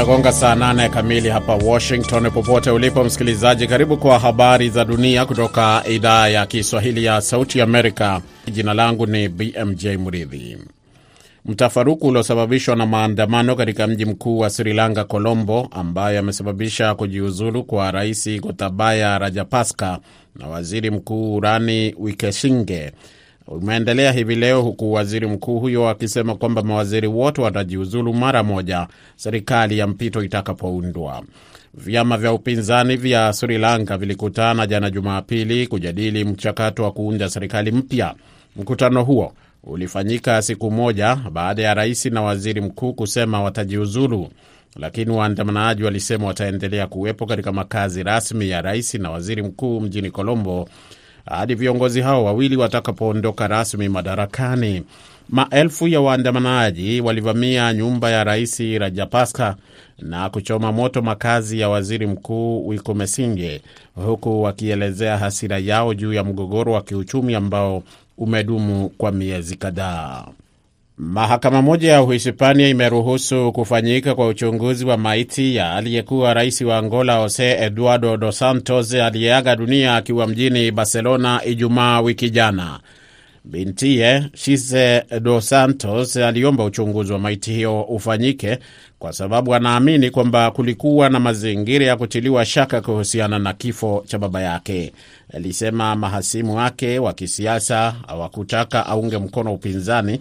Zimegonga saa nane kamili hapa Washington. Popote ulipo msikilizaji, karibu kwa habari za dunia kutoka idhaa ya Kiswahili ya Sauti Amerika. Jina langu ni BMJ Mridhi. Mtafaruku uliosababishwa na maandamano katika mji mkuu wa Sri Lanka, Colombo, ambayo yamesababisha kujiuzulu kwa Rais Gotabaya Rajapaksa na waziri mkuu Rani Wikesinge umeendelea hivi leo huku waziri mkuu huyo akisema kwamba mawaziri wote watajiuzulu mara moja serikali ya mpito itakapoundwa. Vyama vya upinzani vya Sri Lanka vilikutana jana Jumapili kujadili mchakato wa kuunda serikali mpya. Mkutano huo ulifanyika siku moja baada ya rais na waziri mkuu kusema watajiuzulu, lakini waandamanaji walisema wataendelea kuwepo katika makazi rasmi ya rais na waziri mkuu mjini Colombo hadi viongozi hao wawili watakapoondoka rasmi madarakani. Maelfu ya waandamanaji walivamia nyumba ya rais Rajapaksa na kuchoma moto makazi ya waziri mkuu Wickremesinghe, huku wakielezea hasira yao juu ya mgogoro wa kiuchumi ambao umedumu kwa miezi kadhaa. Mahakama moja ya Uhispania imeruhusu kufanyika kwa uchunguzi wa maiti ya aliyekuwa rais wa Angola Jose Eduardo Dos Santos aliyeaga dunia akiwa mjini Barcelona Ijumaa wiki jana. Bintiye Shise Dos Santos aliomba uchunguzi wa maiti hiyo ufanyike kwa sababu anaamini kwamba kulikuwa na mazingira ya kutiliwa shaka kuhusiana na kifo cha baba yake. Alisema mahasimu wake wa kisiasa hawakutaka aunge mkono upinzani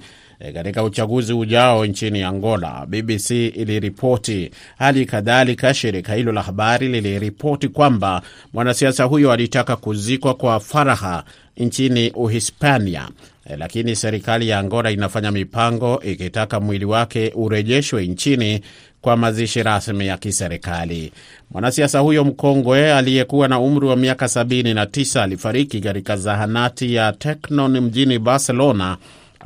katika uchaguzi ujao nchini Angola, BBC iliripoti. Hali kadhalika, shirika hilo la habari liliripoti kwamba mwanasiasa huyo alitaka kuzikwa kwa faraha nchini Uhispania, lakini serikali ya Angola inafanya mipango ikitaka mwili wake urejeshwe nchini kwa mazishi rasmi ya kiserikali. Mwanasiasa huyo mkongwe aliyekuwa na umri wa miaka 79 alifariki katika zahanati ya Teknon mjini Barcelona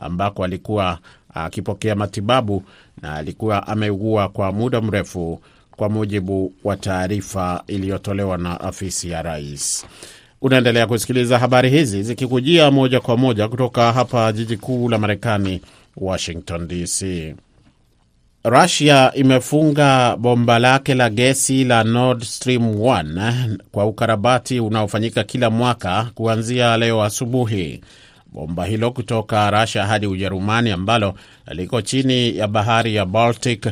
ambako alikuwa akipokea matibabu na alikuwa ameugua kwa muda mrefu, kwa mujibu wa taarifa iliyotolewa na afisi ya rais. Unaendelea kusikiliza habari hizi zikikujia moja kwa moja kutoka hapa jiji kuu la Marekani, Washington DC. Rusia imefunga bomba lake la gesi la Nord Stream 1 kwa ukarabati unaofanyika kila mwaka kuanzia leo asubuhi. Bomba hilo kutoka rasia hadi Ujerumani ambalo liko chini ya bahari ya Baltic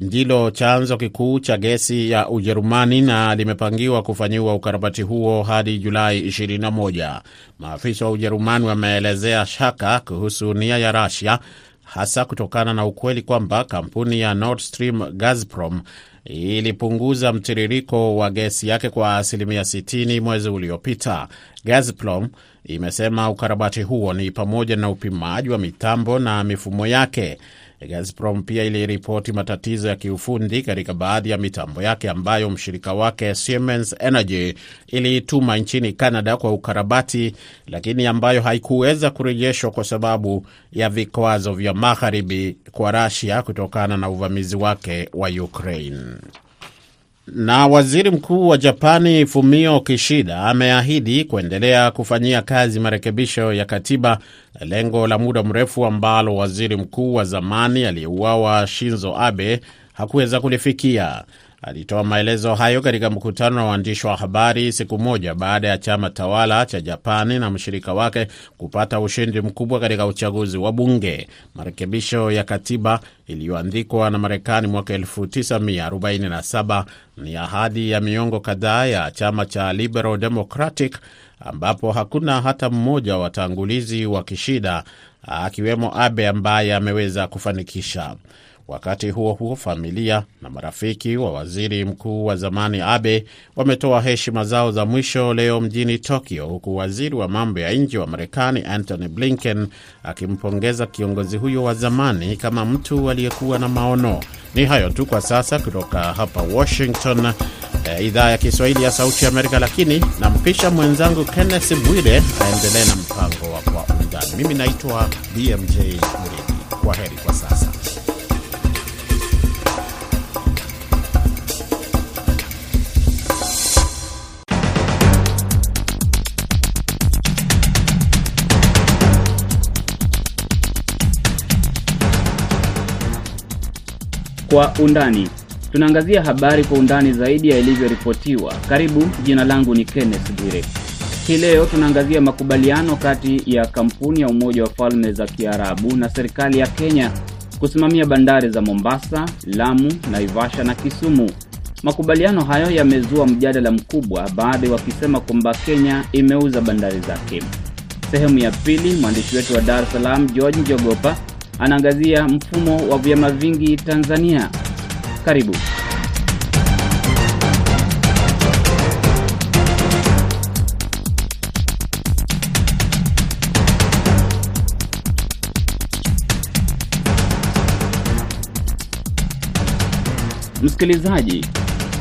ndilo chanzo kikuu cha gesi ya Ujerumani na limepangiwa kufanyiwa ukarabati huo hadi Julai 21. Maafisa wa Ujerumani wameelezea shaka kuhusu nia ya Rasia, hasa kutokana na ukweli kwamba kampuni ya Nord Stream Gazprom ilipunguza mtiririko wa gesi yake kwa asilimia 60 mwezi uliopita. Gazprom imesema ukarabati huo ni pamoja na upimaji wa mitambo na mifumo yake. Gazprom pia iliripoti matatizo ya kiufundi katika baadhi ya mitambo yake ambayo mshirika wake Siemens Energy iliituma nchini Canada kwa ukarabati, lakini ambayo haikuweza kurejeshwa kwa sababu ya vikwazo vya magharibi kwa Russia kutokana na uvamizi wake wa Ukraine. Na waziri mkuu wa Japani Fumio Kishida ameahidi kuendelea kufanyia kazi marekebisho ya katiba, lengo la muda mrefu ambalo waziri mkuu wa zamani aliyeuawa Shinzo Abe hakuweza kulifikia. Alitoa maelezo hayo katika mkutano wa waandishi wa habari siku moja baada ya chama tawala cha Japani na mshirika wake kupata ushindi mkubwa katika uchaguzi wa bunge. Marekebisho ya katiba iliyoandikwa na Marekani mwaka 1947 ni ahadi ya miongo kadhaa ya chama cha Liberal Democratic ambapo hakuna hata mmoja wa watangulizi wa Kishida akiwemo Abe ambaye ameweza kufanikisha. Wakati huo huo, familia na marafiki wa waziri mkuu wa zamani Abe wametoa heshima zao za mwisho leo mjini Tokyo, huku waziri wa mambo ya nje wa Marekani Antony Blinken akimpongeza kiongozi huyo wa zamani kama mtu aliyekuwa na maono. Ni hayo tu kwa sasa kutoka hapa Washington, eh, idhaa ya Kiswahili ya Sauti Amerika, lakini nampisha mwenzangu Kenneth Bwire aendelee na mpango wa Kwa Undani. Mimi naitwa BMJ Muridi. Kwa heri kwa sasa. Kwa undani. Tunaangazia habari kwa undani zaidi ya ilivyoripotiwa. Karibu, jina langu ni Kenneth Bwire. Hii leo tunaangazia makubaliano kati ya kampuni ya Umoja wa Falme za Kiarabu na serikali ya Kenya kusimamia bandari za Mombasa, Lamu, Naivasha na Kisumu. Makubaliano hayo yamezua mjadala mkubwa, baadhi wakisema kwamba Kenya imeuza bandari zake. Sehemu ya pili, mwandishi wetu wa Dar es Salaam George Njogopa anaangazia mfumo wa vyama vingi Tanzania. Karibu. Msikilizaji,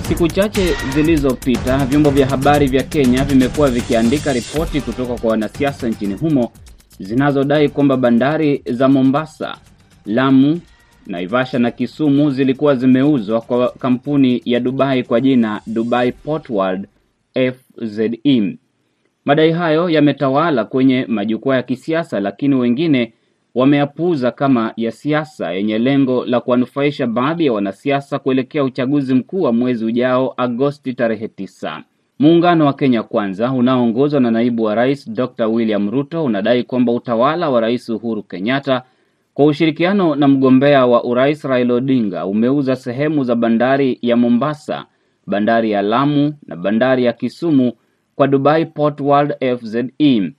siku chache zilizopita vyombo vya habari vya Kenya vimekuwa vikiandika ripoti kutoka kwa wanasiasa nchini humo zinazodai kwamba bandari za Mombasa, Lamu, Naivasha na Kisumu zilikuwa zimeuzwa kwa kampuni ya Dubai kwa jina Dubai Port World FZE. Madai hayo yametawala kwenye majukwaa ya kisiasa, lakini wengine wameyapuuza kama ya siasa yenye lengo la kuwanufaisha baadhi ya wanasiasa kuelekea uchaguzi mkuu wa mwezi ujao Agosti tarehe tisa. Muungano wa Kenya Kwanza unaoongozwa na naibu wa rais Dr William Ruto unadai kwamba utawala wa Rais Uhuru Kenyatta kwa ushirikiano na mgombea wa urais Raila Odinga umeuza sehemu za bandari ya Mombasa, bandari ya Lamu na bandari ya Kisumu kwa Dubai Port World FZE.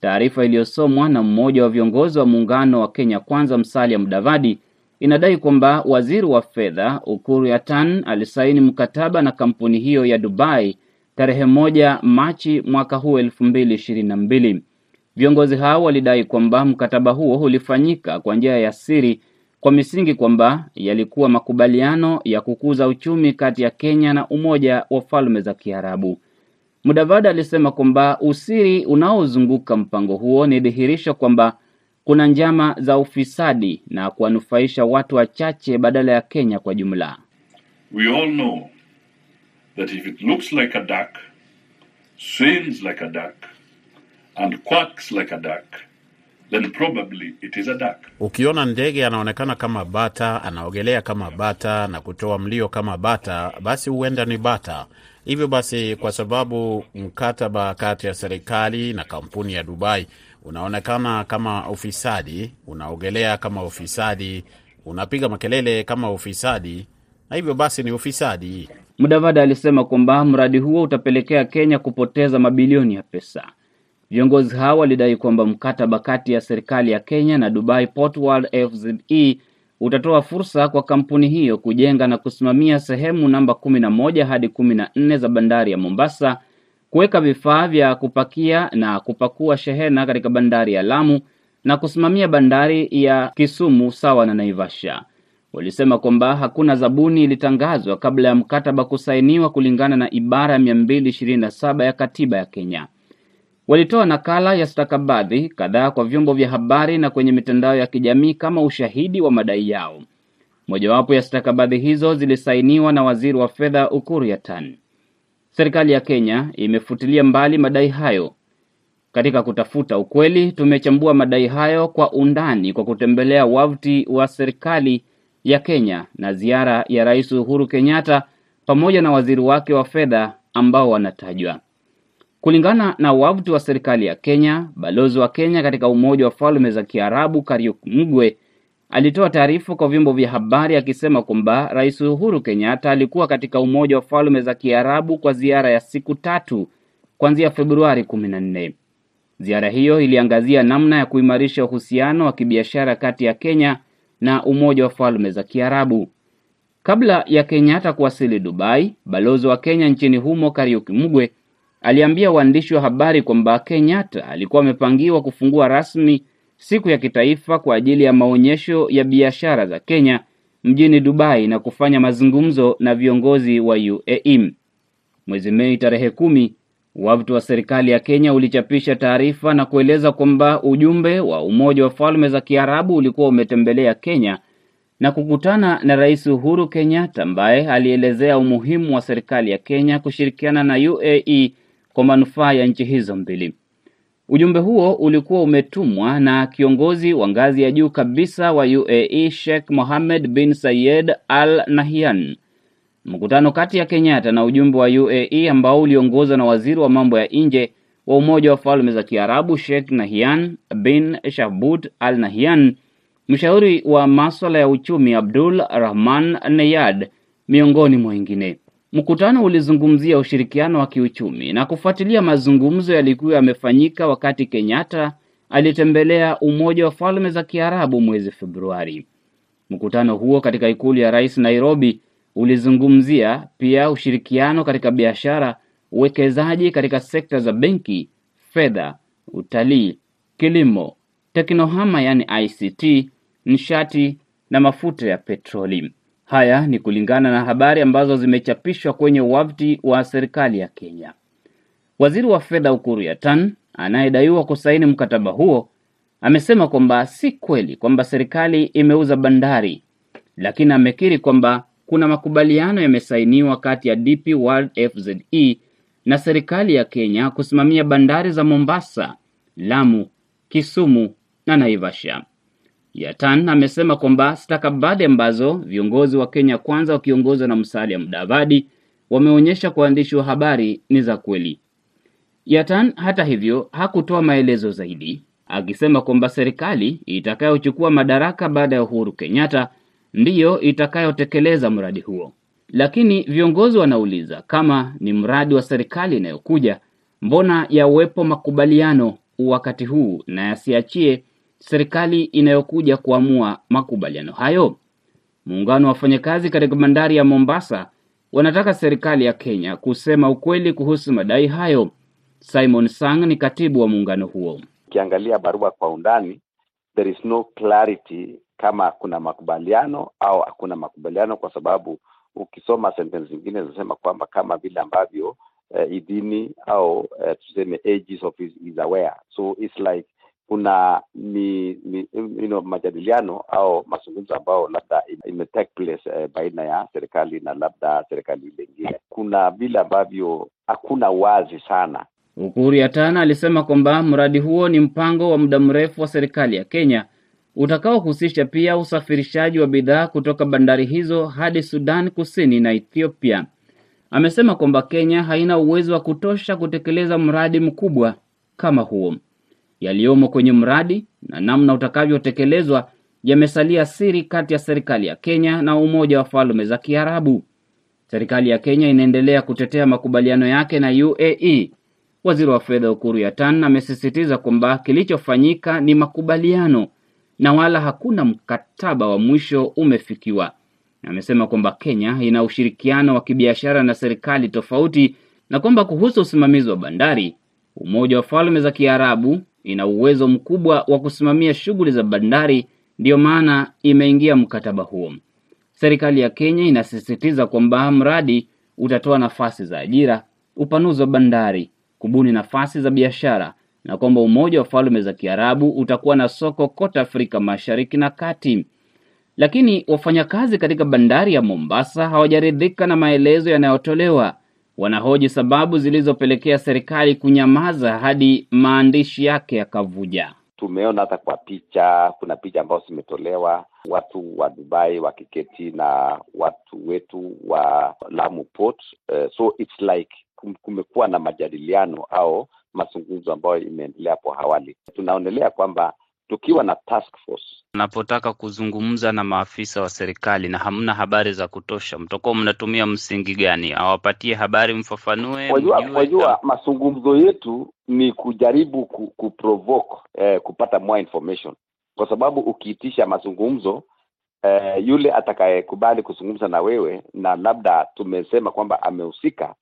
Taarifa iliyosomwa na mmoja wa viongozi wa muungano wa Kenya Kwanza, Musalia Mudavadi, inadai kwamba waziri wa fedha Ukur Yatan alisaini mkataba na kampuni hiyo ya Dubai tarehe moja Machi mwaka huu elfu mbili ishirini na mbili. Viongozi hao walidai kwamba mkataba huo ulifanyika kwa njia ya siri kwa misingi kwamba yalikuwa makubaliano ya kukuza uchumi kati ya Kenya na Umoja wa Falme za Kiarabu. Mudavadi alisema kwamba usiri unaozunguka mpango huo ni dhihirisho kwamba kuna njama za ufisadi na kuwanufaisha watu wachache badala ya Kenya kwa jumla. We all know that if it looks like a duck, swims like a duck, and quacks like a duck, then probably it is a duck. Ukiona ndege anaonekana kama bata, anaogelea kama bata na kutoa mlio kama bata, basi huenda ni bata. Hivyo basi, kwa sababu mkataba kati ya serikali na kampuni ya Dubai unaonekana kama ufisadi, unaogelea kama ufisadi, unapiga makelele kama ufisadi, na hivyo basi ni ufisadi. Mudavadi alisema kwamba mradi huo utapelekea Kenya kupoteza mabilioni ya pesa. Viongozi hao walidai kwamba mkataba kati ya serikali ya Kenya na Dubai Port World FZE utatoa fursa kwa kampuni hiyo kujenga na kusimamia sehemu namba kumi na moja hadi kumi na nne za bandari ya Mombasa, kuweka vifaa vya kupakia na kupakua shehena katika bandari ya Lamu na kusimamia bandari ya Kisumu sawa na Naivasha. Walisema kwamba hakuna zabuni ilitangazwa kabla ya mkataba kusainiwa kulingana na ibara ya mia mbili ishirini na saba ya katiba ya Kenya. Walitoa nakala ya stakabadhi kadhaa kwa vyombo vya habari na kwenye mitandao ya kijamii kama ushahidi wa madai yao. Mojawapo ya stakabadhi hizo zilisainiwa na waziri wa fedha Ukur Yatan. Serikali ya Kenya imefutilia mbali madai hayo. Katika kutafuta ukweli, tumechambua madai hayo kwa undani kwa kutembelea wavuti wa serikali ya Kenya na ziara ya Rais Uhuru Kenyatta pamoja na waziri wake wa fedha ambao wanatajwa. Kulingana na wavuti wa serikali ya Kenya, balozi wa Kenya katika Umoja wa Falme za Kiarabu Kariuk Mgwe alitoa taarifa kwa vyombo vya habari akisema kwamba Rais Uhuru Kenyatta alikuwa katika Umoja wa Falme za Kiarabu kwa ziara ya siku tatu kuanzia Februari kumi na nne. Ziara hiyo iliangazia namna ya kuimarisha uhusiano wa kibiashara kati ya Kenya na Umoja wa Falme za Kiarabu. Kabla ya Kenyatta kuwasili Dubai, balozi wa Kenya nchini humo Kariuki Mugwe aliambia waandishi wa habari kwamba Kenyatta alikuwa amepangiwa kufungua rasmi siku ya kitaifa kwa ajili ya maonyesho ya biashara za Kenya mjini Dubai na kufanya mazungumzo na viongozi wa UAE. Mwezi Mei tarehe kumi, wavuti wa serikali ya Kenya ulichapisha taarifa na kueleza kwamba ujumbe wa Umoja wa Falme za Kiarabu ulikuwa umetembelea Kenya na kukutana na Rais Uhuru Kenyatta ambaye alielezea umuhimu wa serikali ya Kenya kushirikiana na UAE kwa manufaa ya nchi hizo mbili. Ujumbe huo ulikuwa umetumwa na kiongozi wa ngazi ya juu kabisa wa UAE Sheikh Mohammed bin Sayed Al Nahyan. Mkutano kati ya Kenyatta na ujumbe wa UAE ambao uliongozwa na waziri wa mambo ya nje wa Umoja wa Falme za Kiarabu Sheikh Nahyan bin Shahbut Al Nahyan, mshauri wa maswala ya uchumi Abdul Rahman Neyad, miongoni mwa wengine. Mkutano ulizungumzia ushirikiano wa kiuchumi na kufuatilia mazungumzo yalikuwa yamefanyika wakati Kenyatta alitembelea Umoja wa Falme za Kiarabu mwezi Februari. Mkutano huo katika ikulu ya rais Nairobi ulizungumzia pia ushirikiano katika biashara, uwekezaji katika sekta za benki, fedha, utalii, kilimo, teknohama yani ICT, nishati na mafuta ya petroli. Haya ni kulingana na habari ambazo zimechapishwa kwenye wavuti wa serikali ya Kenya. Waziri wa fedha Ukur Yatan anayedaiwa kusaini mkataba huo amesema kwamba si kweli kwamba serikali imeuza bandari, lakini amekiri kwamba kuna makubaliano yamesainiwa kati ya DP World FZE na serikali ya Kenya kusimamia bandari za Mombasa, Lamu, Kisumu na Naivasha. Yatan amesema kwamba stakabadhi ambazo viongozi wa Kenya Kwanza wakiongozwa na Musalia Mudavadi wameonyesha kwa waandishi wa habari ni za kweli. Yatan hata hivyo hakutoa maelezo zaidi, akisema kwamba serikali itakayochukua madaraka baada ya Uhuru Kenyatta ndiyo itakayotekeleza mradi huo. Lakini viongozi wanauliza kama ni mradi wa serikali inayokuja, mbona yawepo makubaliano wakati huu na yasiachie serikali inayokuja kuamua makubaliano hayo? Muungano wa wafanyakazi katika bandari ya Mombasa wanataka serikali ya Kenya kusema ukweli kuhusu madai hayo. Simon Sang ni katibu wa muungano huo. Ukiangalia barua kwa undani, there is no clarity kama kuna makubaliano au hakuna makubaliano, kwa sababu ukisoma sentensi zingine zinasema kwamba kama vile ambavyo uh, idhini au uh, tuseme aegis office is aware, so it's like kuna ni, ni you know, majadiliano au mazungumzo ambao labda ime take place eh, baina ya serikali na labda serikali ile ingine. Kuna vile ambavyo hakuna wazi sana Ukur Yatana alisema kwamba mradi huo ni mpango wa muda mrefu wa serikali ya Kenya utakaohusisha pia usafirishaji wa bidhaa kutoka bandari hizo hadi Sudan Kusini na Ethiopia. Amesema kwamba Kenya haina uwezo wa kutosha kutekeleza mradi mkubwa kama huo. Yaliyomo kwenye mradi na namna utakavyotekelezwa yamesalia siri kati ya serikali ya Kenya na Umoja wa Falme za Kiarabu. Serikali ya Kenya inaendelea kutetea makubaliano yake na UAE. Waziri wa fedha Ukuru Yatan amesisitiza kwamba kilichofanyika ni makubaliano na wala hakuna mkataba wa mwisho umefikiwa. Amesema kwamba Kenya ina ushirikiano wa kibiashara na serikali tofauti na kwamba kuhusu usimamizi wa bandari, Umoja wa Falme za Kiarabu ina uwezo mkubwa wa kusimamia shughuli za bandari, ndiyo maana imeingia mkataba huo. Serikali ya Kenya inasisitiza kwamba mradi utatoa nafasi za ajira, upanuzi wa bandari, kubuni nafasi za biashara na kwamba Umoja wa Falme za Kiarabu utakuwa na soko kote Afrika Mashariki na Kati. Lakini wafanyakazi katika bandari ya Mombasa hawajaridhika na maelezo yanayotolewa. Wanahoji sababu zilizopelekea serikali kunyamaza hadi maandishi yake yakavuja. Tumeona hata kwa picha, kuna picha ambazo zimetolewa watu wa Dubai wakiketi na watu wetu wa Lamu Port. Uh, so it's like kumekuwa na majadiliano au mazungumzo ambayo imeendelea hapo awali. Tunaonelea kwamba tukiwa na task force, Unapotaka kuzungumza na maafisa wa serikali na hamna habari za kutosha, mtakuwa mnatumia msingi gani? Awapatie habari, mfafanue, wajua, wajua mazungumzo yetu ni kujaribu ku, ku provoke eh, kupata more information, kwa sababu ukiitisha mazungumzo eh, yule atakayekubali kuzungumza na wewe na labda tumesema kwamba amehusika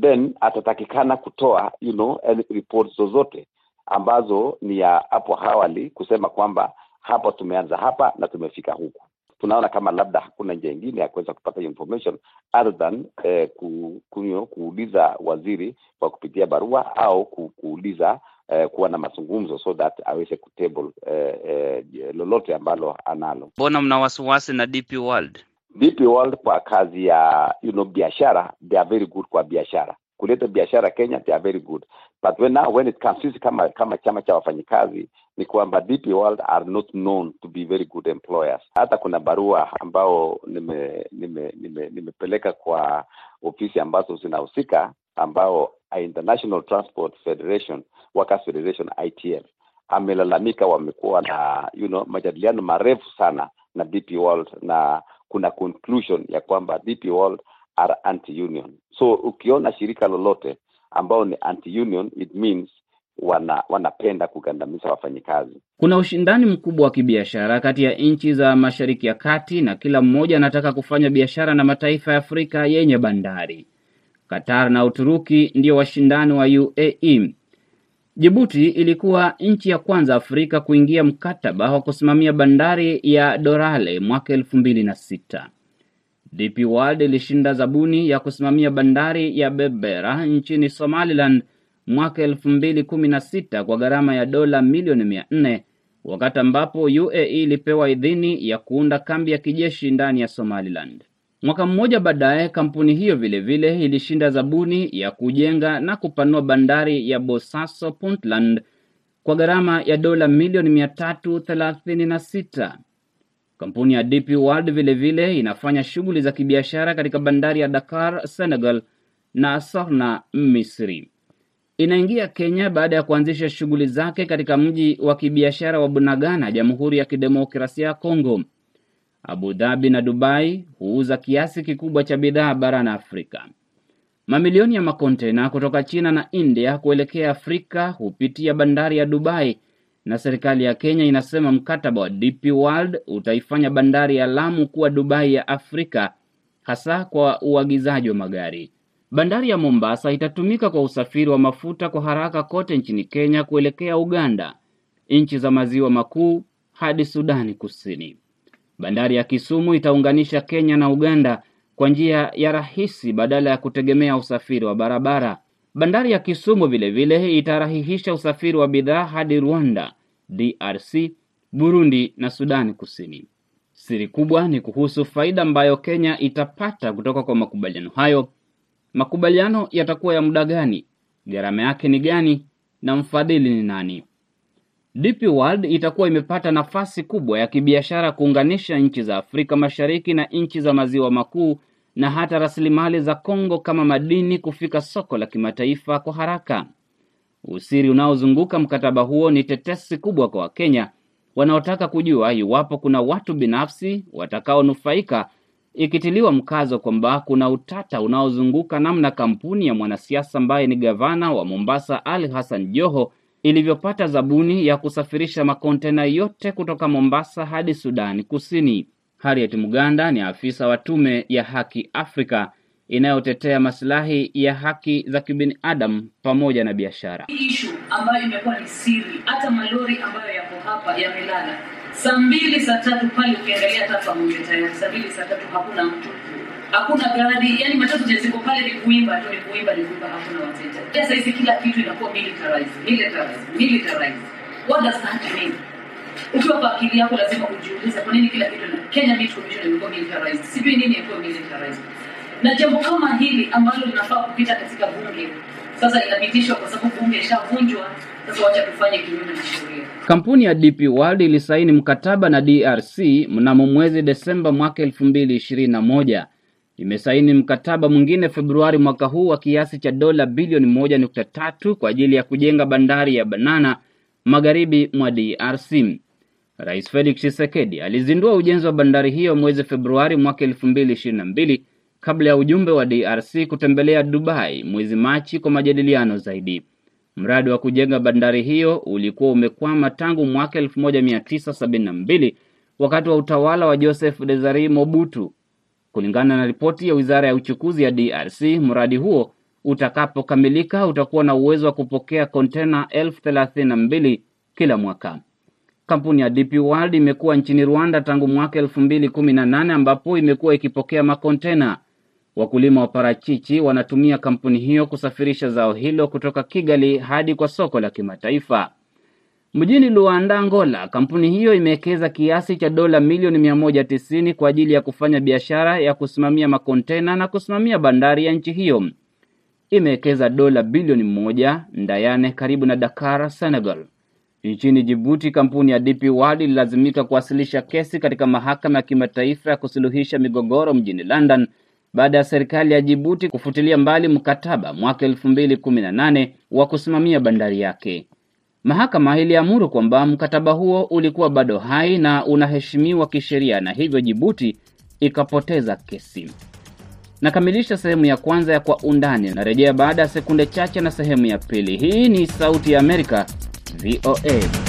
then atatakikana kutoa you know reports zozote ambazo ni ya hapo awali kusema kwamba hapa tumeanza hapa na tumefika huku tunaona kama labda hakuna njia ingine ya kuweza kupata information other than eh, ku, ku, kuuliza waziri kwa kupitia barua au ku, kuuliza eh, kuwa na mazungumzo so that aweze kutable eh, eh, lolote ambalo analo mbona mna wasiwasi na DP World? DP World kwa kazi ya you know biashara? They are very good kwa biashara. Kuleta biashara Kenya they are very good. But when now when it comes sisi kama kama chama cha wafanyikazi ni kwamba DP World are not known to be very good employers. Hata kuna barua ambao nime nime nime nimepeleka kwa ofisi ambazo zinahusika ambao International Transport Federation Workers Federation ITF amelalamika wamekuwa na you know majadiliano marefu sana na DP World na kuna conclusion ya kwamba DP World are anti-union. So ukiona shirika lolote ambao ni anti-union it means wana wanapenda kugandamiza wafanyikazi. Kuna ushindani mkubwa wa kibiashara kati ya nchi za Mashariki ya Kati na kila mmoja anataka kufanya biashara na mataifa ya Afrika yenye bandari. Qatar na Uturuki ndio washindani wa UAE. Jibuti ilikuwa nchi ya kwanza Afrika kuingia mkataba wa kusimamia bandari ya Dorale mwaka elfu mbili na sita. DP World ilishinda zabuni ya kusimamia bandari ya Berbera nchini Somaliland mwaka elfu mbili kumi na sita kwa gharama ya dola milioni mia nne wakati ambapo UAE ilipewa idhini ya kuunda kambi ya kijeshi ndani ya Somaliland. Mwaka mmoja baadaye, kampuni hiyo vilevile vile ilishinda zabuni ya kujenga na kupanua bandari ya Bosaso Puntland kwa gharama ya dola milioni mia tatu thelathini na sita. Kampuni ya DP World vilevile vile inafanya shughuli za kibiashara katika bandari ya Dakar, Senegal na Sorna, Misri. Inaingia Kenya baada ya kuanzisha shughuli zake katika mji wa kibiashara wa Bunagana, Jamhuri ya Kidemokrasia ya Kongo. Abu Dhabi na Dubai huuza kiasi kikubwa cha bidhaa barani Afrika. Mamilioni ya makontena kutoka China na India kuelekea Afrika hupitia bandari ya Dubai na serikali ya Kenya inasema mkataba wa DP World utaifanya bandari ya Lamu kuwa Dubai ya Afrika hasa kwa uagizaji wa magari. Bandari ya Mombasa itatumika kwa usafiri wa mafuta kwa haraka kote nchini Kenya kuelekea Uganda, nchi za maziwa makuu hadi Sudani Kusini. Bandari ya Kisumu itaunganisha Kenya na Uganda kwa njia ya rahisi badala ya kutegemea usafiri wa barabara. Bandari ya Kisumu vilevile vile itarahihisha usafiri wa bidhaa hadi Rwanda, DRC, Burundi na Sudani Kusini. Siri kubwa ni kuhusu faida ambayo Kenya itapata kutoka kwa makubaliano hayo. Makubaliano yatakuwa ya muda gani? Gharama yake ni gani? Na mfadhili ni nani? DP World itakuwa imepata nafasi kubwa ya kibiashara kuunganisha nchi za Afrika Mashariki na nchi za maziwa makuu na hata rasilimali za Kongo kama madini kufika soko la kimataifa kwa haraka. Usiri unaozunguka mkataba huo ni tetesi kubwa kwa Wakenya wanaotaka kujua iwapo kuna watu binafsi watakaonufaika, ikitiliwa mkazo kwamba kuna utata unaozunguka namna kampuni ya mwanasiasa ambaye ni gavana wa Mombasa Ali Hassan Joho ilivyopata zabuni ya kusafirisha makontena yote kutoka Mombasa hadi Sudani Kusini. Harriet Muganda ni afisa wa tume ya Haki Afrika inayotetea masilahi ya haki za kibinadamu pamoja na biashara. Ishu ambayo imekuwa ni siri, hata malori ambayo yako hapa yamelala saa mbili saa tatu pale, ukiangalia hata saa mbili saa tatu hakuna mtu hakuna gari, yani matatu ziko pale, ni kuimba tu, ni kuimba, ni kuimba, hakuna wateja. Sasa hizi kila kitu inakuwa militarized, militarized, militarized. What does that mean? Ukiwa kwa akili yako lazima ujiulize kwa nini kila kitu na Kenya Meat Commission imekuwa militarized. Sijui nini imekuwa militarized. Na jambo kama hili ambalo linafaa kupita katika bunge sasa inapitishwa kwa sababu bunge ishavunjwa. Kampuni ya DP World ilisaini mkataba na DRC mnamo mwezi Desemba mwaka elfu mbili ishirini na moja imesaini mkataba mwingine Februari mwaka huu wa kiasi cha dola bilioni moja nukta tatu kwa ajili ya kujenga bandari ya Banana magharibi mwa DRC. Rais Felix Tshisekedi alizindua ujenzi wa bandari hiyo mwezi Februari mwaka elfu mbili ishirini na mbili kabla ya ujumbe wa DRC kutembelea Dubai mwezi Machi kwa majadiliano zaidi. Mradi wa kujenga bandari hiyo ulikuwa umekwama tangu mwaka 1972 wakati wa utawala wa Joseph Desari Mobutu. Kulingana na ripoti ya wizara ya uchukuzi ya DRC, mradi huo utakapokamilika utakuwa na uwezo wa kupokea kontena elfu thelathini na mbili kila mwaka. Kampuni ya DP World imekuwa nchini Rwanda tangu mwaka elfu mbili kumi na nane ambapo imekuwa ikipokea makontena. Wakulima wa parachichi wanatumia kampuni hiyo kusafirisha zao hilo kutoka Kigali hadi kwa soko la kimataifa. Mjini Luanda, Angola, kampuni hiyo imewekeza kiasi cha dola milioni mia moja tisini kwa ajili ya kufanya biashara ya kusimamia makontena na kusimamia bandari ya nchi hiyo. imewekeza dola bilioni moja Ndayane karibu na Dakar, Senegal. Nchini Jibuti, kampuni ya DP World ililazimika kuwasilisha kesi katika mahakama ya kimataifa ya kusuluhisha migogoro mjini London baada ya serikali ya Jibuti kufutilia mbali mkataba mwaka elfu mbili kumi na nane wa kusimamia bandari yake. Mahakama iliamuru kwamba mkataba huo ulikuwa bado hai na unaheshimiwa kisheria na hivyo Jibuti ikapoteza kesi. Nakamilisha sehemu ya kwanza ya Kwa Undani. Narejea baada ya sekunde chache na sehemu ya pili. Hii ni Sauti ya Amerika, VOA.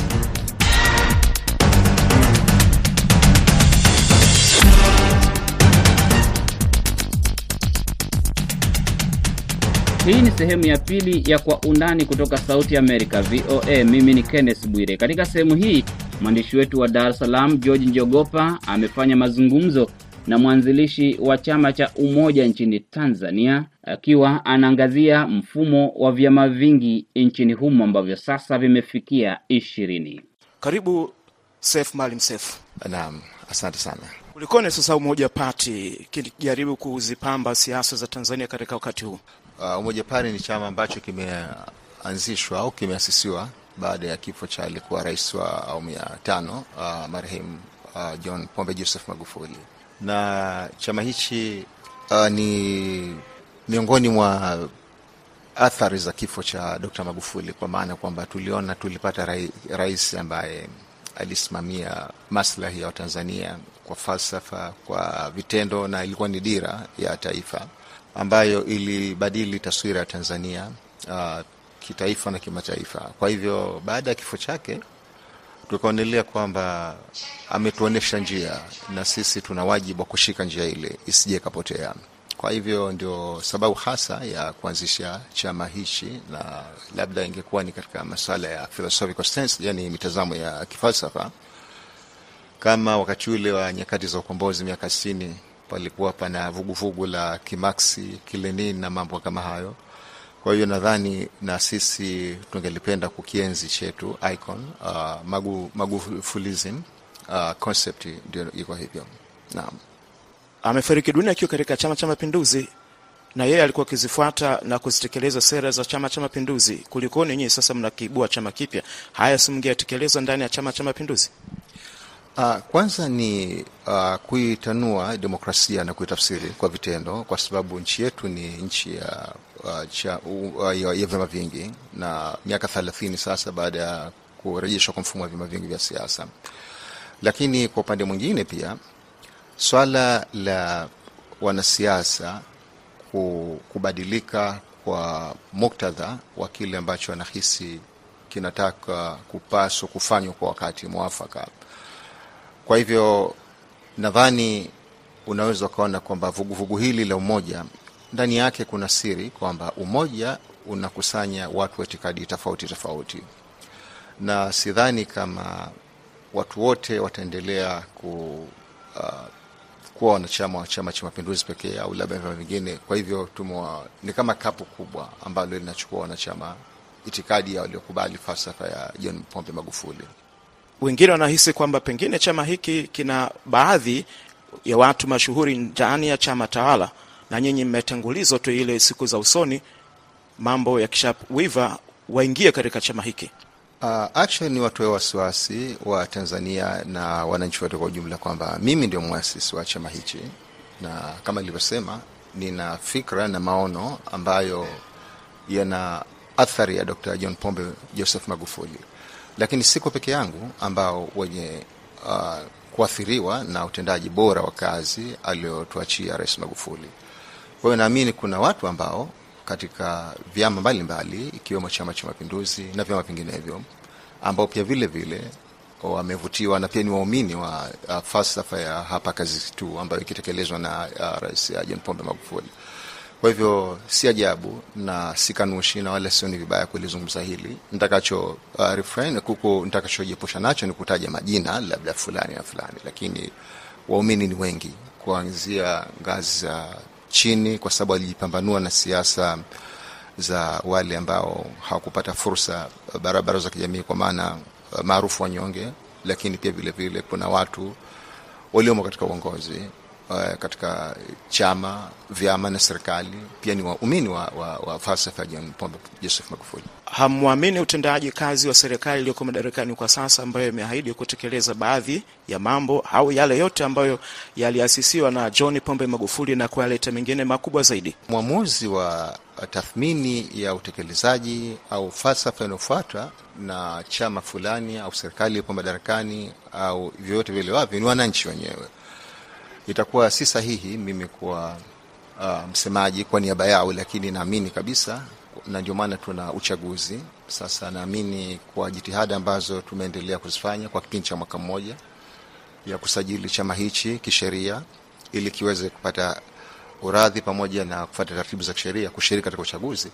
Hii ni sehemu ya pili ya Kwa Undani kutoka Sauti Amerika, VOA. Mimi ni Kenneth Bwire. Katika sehemu hii mwandishi wetu wa Dar es Salaam George Njogopa amefanya mazungumzo na mwanzilishi wa chama cha Umoja nchini Tanzania, akiwa anaangazia mfumo wa vyama vingi nchini humo ambavyo sasa vimefikia ishirini. Karibu Seif Maalim Seif. Naam, asante sana. Kulikoni sasa Umoja pati kijaribu kuzipamba siasa za Tanzania katika wakati huu? Uh, Umoja Party ni chama ambacho kimeanzishwa au kimeasisiwa baada ya kifo cha alikuwa rais wa awamu ya tano uh, marehemu uh, John Pombe Joseph Magufuli, na chama hichi uh, ni miongoni mwa athari za kifo cha Dr. Magufuli, kwa maana kwamba tuliona tulipata rais ambaye alisimamia maslahi ya Watanzania kwa falsafa, kwa vitendo, na ilikuwa ni dira ya taifa ambayo ilibadili taswira ya Tanzania uh, kitaifa na kimataifa. Kwa hivyo baada ya kifo chake tukaonelea kwamba ametuonyesha njia na sisi tuna wajibu wa kushika njia ile isije ikapotea. Kwa hivyo ndio sababu hasa ya kuanzisha chama hichi, na labda ingekuwa ni katika masuala ya philosophical sense, yani mitazamo ya kifalsafa, kama wakati ule wa nyakati za ukombozi miaka sitini palikuwa pana vuguvugu la kimaksi kilenin na mambo kama hayo. Kwa hiyo nadhani na sisi tungelipenda kukienzi chetu icon uh, magu, magufulism uh, concept ndio iko hivyo. Naam, Amefariki dunia akiwa katika Chama cha Mapinduzi, na yeye alikuwa akizifuata na kuzitekeleza sera za Chama cha Mapinduzi. Kulikoni nyinyi sasa mnakiibua chama kipya? Haya si mngeyatekeleza ndani ya Chama cha Mapinduzi? Uh, kwanza ni uh, kuitanua demokrasia na kuitafsiri kwa vitendo, kwa sababu nchi yetu ni nchi ya, uh, cha, uh, ya, ya vyama vingi na miaka thelathini sasa baada ya kurejeshwa kwa mfumo wa vyama vingi vya siasa. Lakini kwa upande mwingine pia swala la wanasiasa kubadilika kwa muktadha wa kile ambacho wanahisi kinataka kupaswa kufanywa kwa wakati mwafaka. Kwa hivyo nadhani unaweza ukaona kwamba vuguvugu hili la umoja ndani yake kuna siri kwamba umoja unakusanya watu wa itikadi tofauti tofauti, na sidhani kama watu wote wataendelea ku, uh, kuwa wanachama wa Chama cha Mapinduzi pekee au labda vyama vingine. Kwa hivyo tumwa, ni kama kapu kubwa ambalo linachukua wanachama itikadi ya waliokubali falsafa ya John Pombe Magufuli. Wengine wanahisi kwamba pengine chama hiki kina baadhi ya watu mashuhuri ndani ya chama tawala, na nyinyi mmetangulizwa tu ile siku za usoni, mambo yakishawiva waingie katika chama hiki. Uh, actually ni watoe wasiwasi wa Tanzania na wananchi wote kwa ujumla kwamba mimi ndio mwasisi wa chama hichi, na kama nilivyosema, nina fikra na maono ambayo yana athari ya Dr. John Pombe Joseph Magufuli, lakini siko peke yangu ambao wenye uh, kuathiriwa na utendaji bora wa kazi aliyotuachia Rais Magufuli. Kwa hiyo naamini kuna watu ambao katika vyama mbalimbali ikiwemo Chama cha Mapinduzi na vyama vinginevyo ambao pia vile vile wamevutiwa na pia ni waumini wa uh, falsafa ya hapa kazi tu ambayo ikitekelezwa na uh, Rais uh, John Pombe Magufuli. Kwa hivyo si ajabu na sikanushi na wala sioni vibaya kulizungumza hili. Nitakacho uh, refrain kuku nitakachojiepusha nacho ni kutaja majina labda fulani na fulani, lakini waumini ni wengi kuanzia ngazi za chini, kwa sababu alijipambanua na siasa za wale ambao hawakupata fursa barabara za kijamii, kwa maana uh, maarufu wanyonge, lakini pia vilevile vile kuna watu waliomo katika uongozi uh, katika chama, vyama na serikali, pia ni waumini wa, wa, wa falsafa ya John Pombe Joseph Magufuli. Hamwamini utendaji kazi wa serikali iliyoko madarakani kwa sasa, ambayo imeahidi kutekeleza baadhi ya mambo au yale yote ambayo yaliasisiwa na John Pombe Magufuli na kuyaleta mengine makubwa zaidi. Mwamuzi wa tathmini ya utekelezaji au falsafa inayofuata na chama fulani au serikali iliyopo madarakani au vyovyote vile wavyo ni wananchi wenyewe. Itakuwa si sahihi mimi kuwa uh, msemaji kwa niaba yao, lakini naamini kabisa, na ndio maana tuna uchaguzi sasa. Naamini kwa jitihada ambazo tumeendelea kuzifanya kwa kipindi cha mwaka mmoja ya kusajili chama hichi kisheria ili kiweze kupata uradhi pamoja na kufuata taratibu za kisheria kushiriki katika uchaguzi,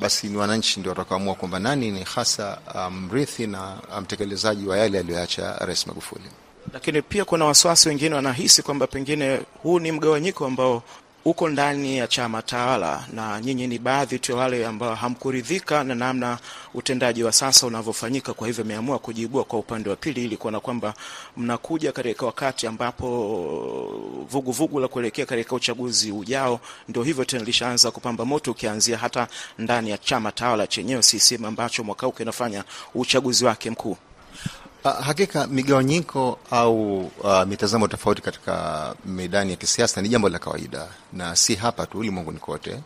basi ni wananchi ndio watakaoamua kwamba nani ni hasa mrithi um, na mtekelezaji um, wa yale aliyoacha Rais Magufuli. Lakini pia kuna wasiwasi wengine wanahisi kwamba pengine huu ni mgawanyiko ambao uko ndani ya chama tawala, na nyinyi ni baadhi tu ya wale ambao hamkuridhika na namna utendaji wa sasa unavyofanyika. Kwa hivyo ameamua kujiibua kwa upande wa pili, ili kuona kwamba mnakuja katika wakati ambapo vuguvugu vugu la kuelekea katika uchaguzi ujao ndio hivyo tena lishaanza kupamba moto, ukianzia hata ndani ya chama tawala chenyewe CCM ambacho mwaka huu kinafanya uchaguzi wake mkuu. Uh, hakika migawanyiko au uh, mitazamo tofauti katika medani ya kisiasa ni jambo la kawaida na si hapa tu, ulimwenguni kote.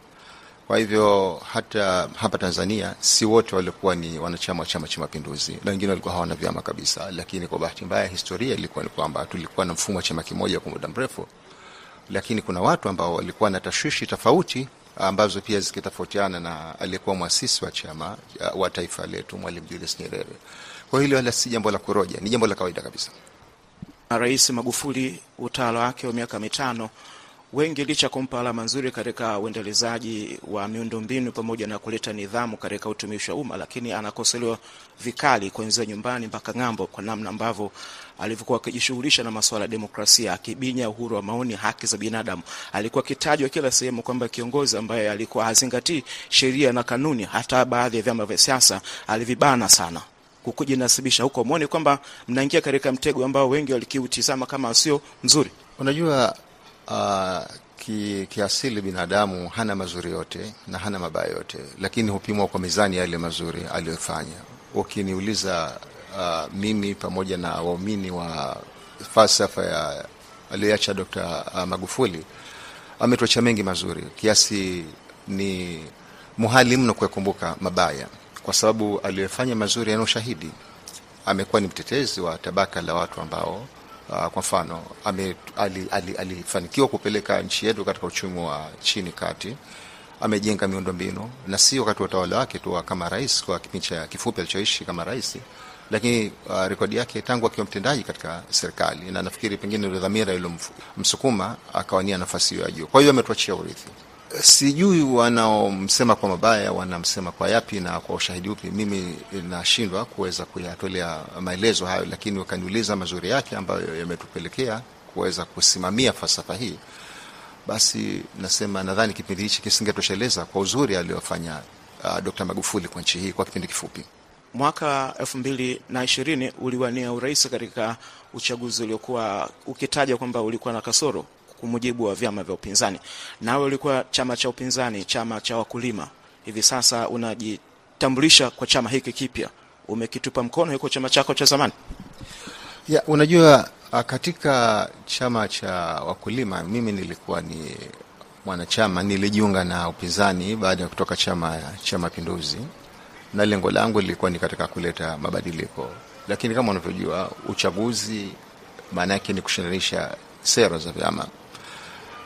Kwa hivyo hata hapa Tanzania si wote walikuwa ni wanachama wa Chama cha Mapinduzi, na wengine walikuwa hawana vyama kabisa. Lakini kwa bahati mbaya, historia ilikuwa ni kwamba tulikuwa na mfumo wa chama kimoja kwa muda mrefu, lakini kuna watu ambao walikuwa na tashwishi tofauti ambazo pia zikitofautiana na aliyekuwa mwasisi wa chama wa taifa letu Mwalimu Julius Nyerere. Kwa hilo wala si jambo la kuroja, ni jambo la kawaida kabisa. Rais Magufuli, utawala wake wa miaka mitano, wengi licha kumpa alama nzuri katika uendelezaji wa miundombinu pamoja na kuleta nidhamu katika utumishi wa umma, lakini anakosolewa vikali kuanzia nyumbani mpaka ng'ambo kwa namna ambavyo alivyokuwa akijishughulisha na masuala ya demokrasia, akibinya uhuru wa maoni, haki za binadamu. Alikuwa akitajwa kila sehemu kwamba kiongozi ambaye alikuwa hazingatii sheria na kanuni. Hata baadhi ya vyama vya siasa alivibana sana kukujinasibisha huko. Mwone kwamba mnaingia katika mtego ambao wengi walikiutizama kama sio mzuri. Unajua, uh, ki, kiasili binadamu hana mazuri yote na hana mabaya yote, lakini hupimwa kwa mizani yale mazuri aliyofanya. Ukiniuliza uh, mimi pamoja na waumini wa falsafa ya aliyoacha Dr. Magufuli, ametuacha mengi mazuri kiasi ni muhali mno kuyakumbuka mabaya kwa sababu aliyefanya mazuri yana ushahidi. Amekuwa ni mtetezi wa tabaka la watu ambao uh, kwa mfano alifanikiwa ali, ali kupeleka nchi yetu katika uchumi wa chini kati. Amejenga miundombinu na si wakati wa utawala wake tu kama rais, kwa kipindi cha kifupi alichoishi kama rais, lakini uh, rekodi yake tangu akiwa mtendaji katika serikali, na nafikiri pengine ndio dhamira iliyomsukuma akawania nafasi hiyo ya juu. Kwa hiyo ametuachia urithi. Sijui wanaomsema kwa mabaya wanamsema kwa yapi na kwa ushahidi upi. Mimi nashindwa kuweza kuyatolea maelezo hayo, lakini wakaniuliza mazuri yake ambayo yametupelekea kuweza kusimamia falsafa hii, basi nasema nadhani kipindi hichi kisingetosheleza kwa uzuri aliyofanya uh, Dr. Magufuli kwa nchi hii kwa kipindi kifupi. Mwaka elfu mbili na ishirini uliwania urais katika uchaguzi uliokuwa ukitaja kwamba ulikuwa na kasoro kwa mujibu wa vyama vya upinzani. Nawe ulikuwa chama cha upinzani, chama cha wakulima. Hivi sasa unajitambulisha kwa chama hiki kipya, umekitupa mkono yuko chama chako cha zamani? Ya, unajua katika chama cha wakulima mimi nilikuwa ni mwanachama, nilijiunga na upinzani baada ya kutoka chama cha Mapinduzi, na lengo langu lilikuwa ni katika kuleta mabadiliko, lakini kama unavyojua uchaguzi maana yake ni kushindanisha sera za vyama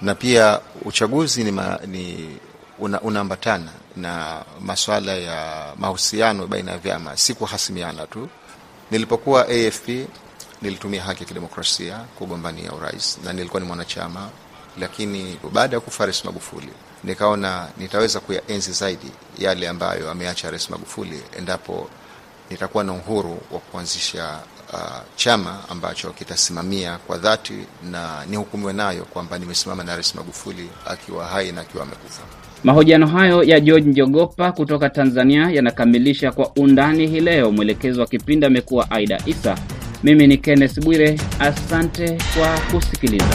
na pia uchaguzi ni, ma, ni unaambatana una na maswala ya mahusiano baina ya vyama, si kuhasimiana tu. Nilipokuwa AFP nilitumia haki ya kidemokrasia kugombania urais na nilikuwa ni mwanachama, lakini baada ya kufa Rais Magufuli nikaona nitaweza kuyaenzi zaidi yale ambayo ameacha Rais Magufuli endapo nitakuwa na uhuru wa kuanzisha uh, chama ambacho kitasimamia kwa dhati na nihukumiwe nayo kwamba nimesimama na Rais Magufuli akiwa hai na akiwa amekufa. Mahojiano hayo ya George Njogopa kutoka Tanzania yanakamilisha kwa undani hii leo. Mwelekezi wa kipindi amekuwa Aida Isa. Mimi ni Kenneth Bwire, asante kwa kusikiliza.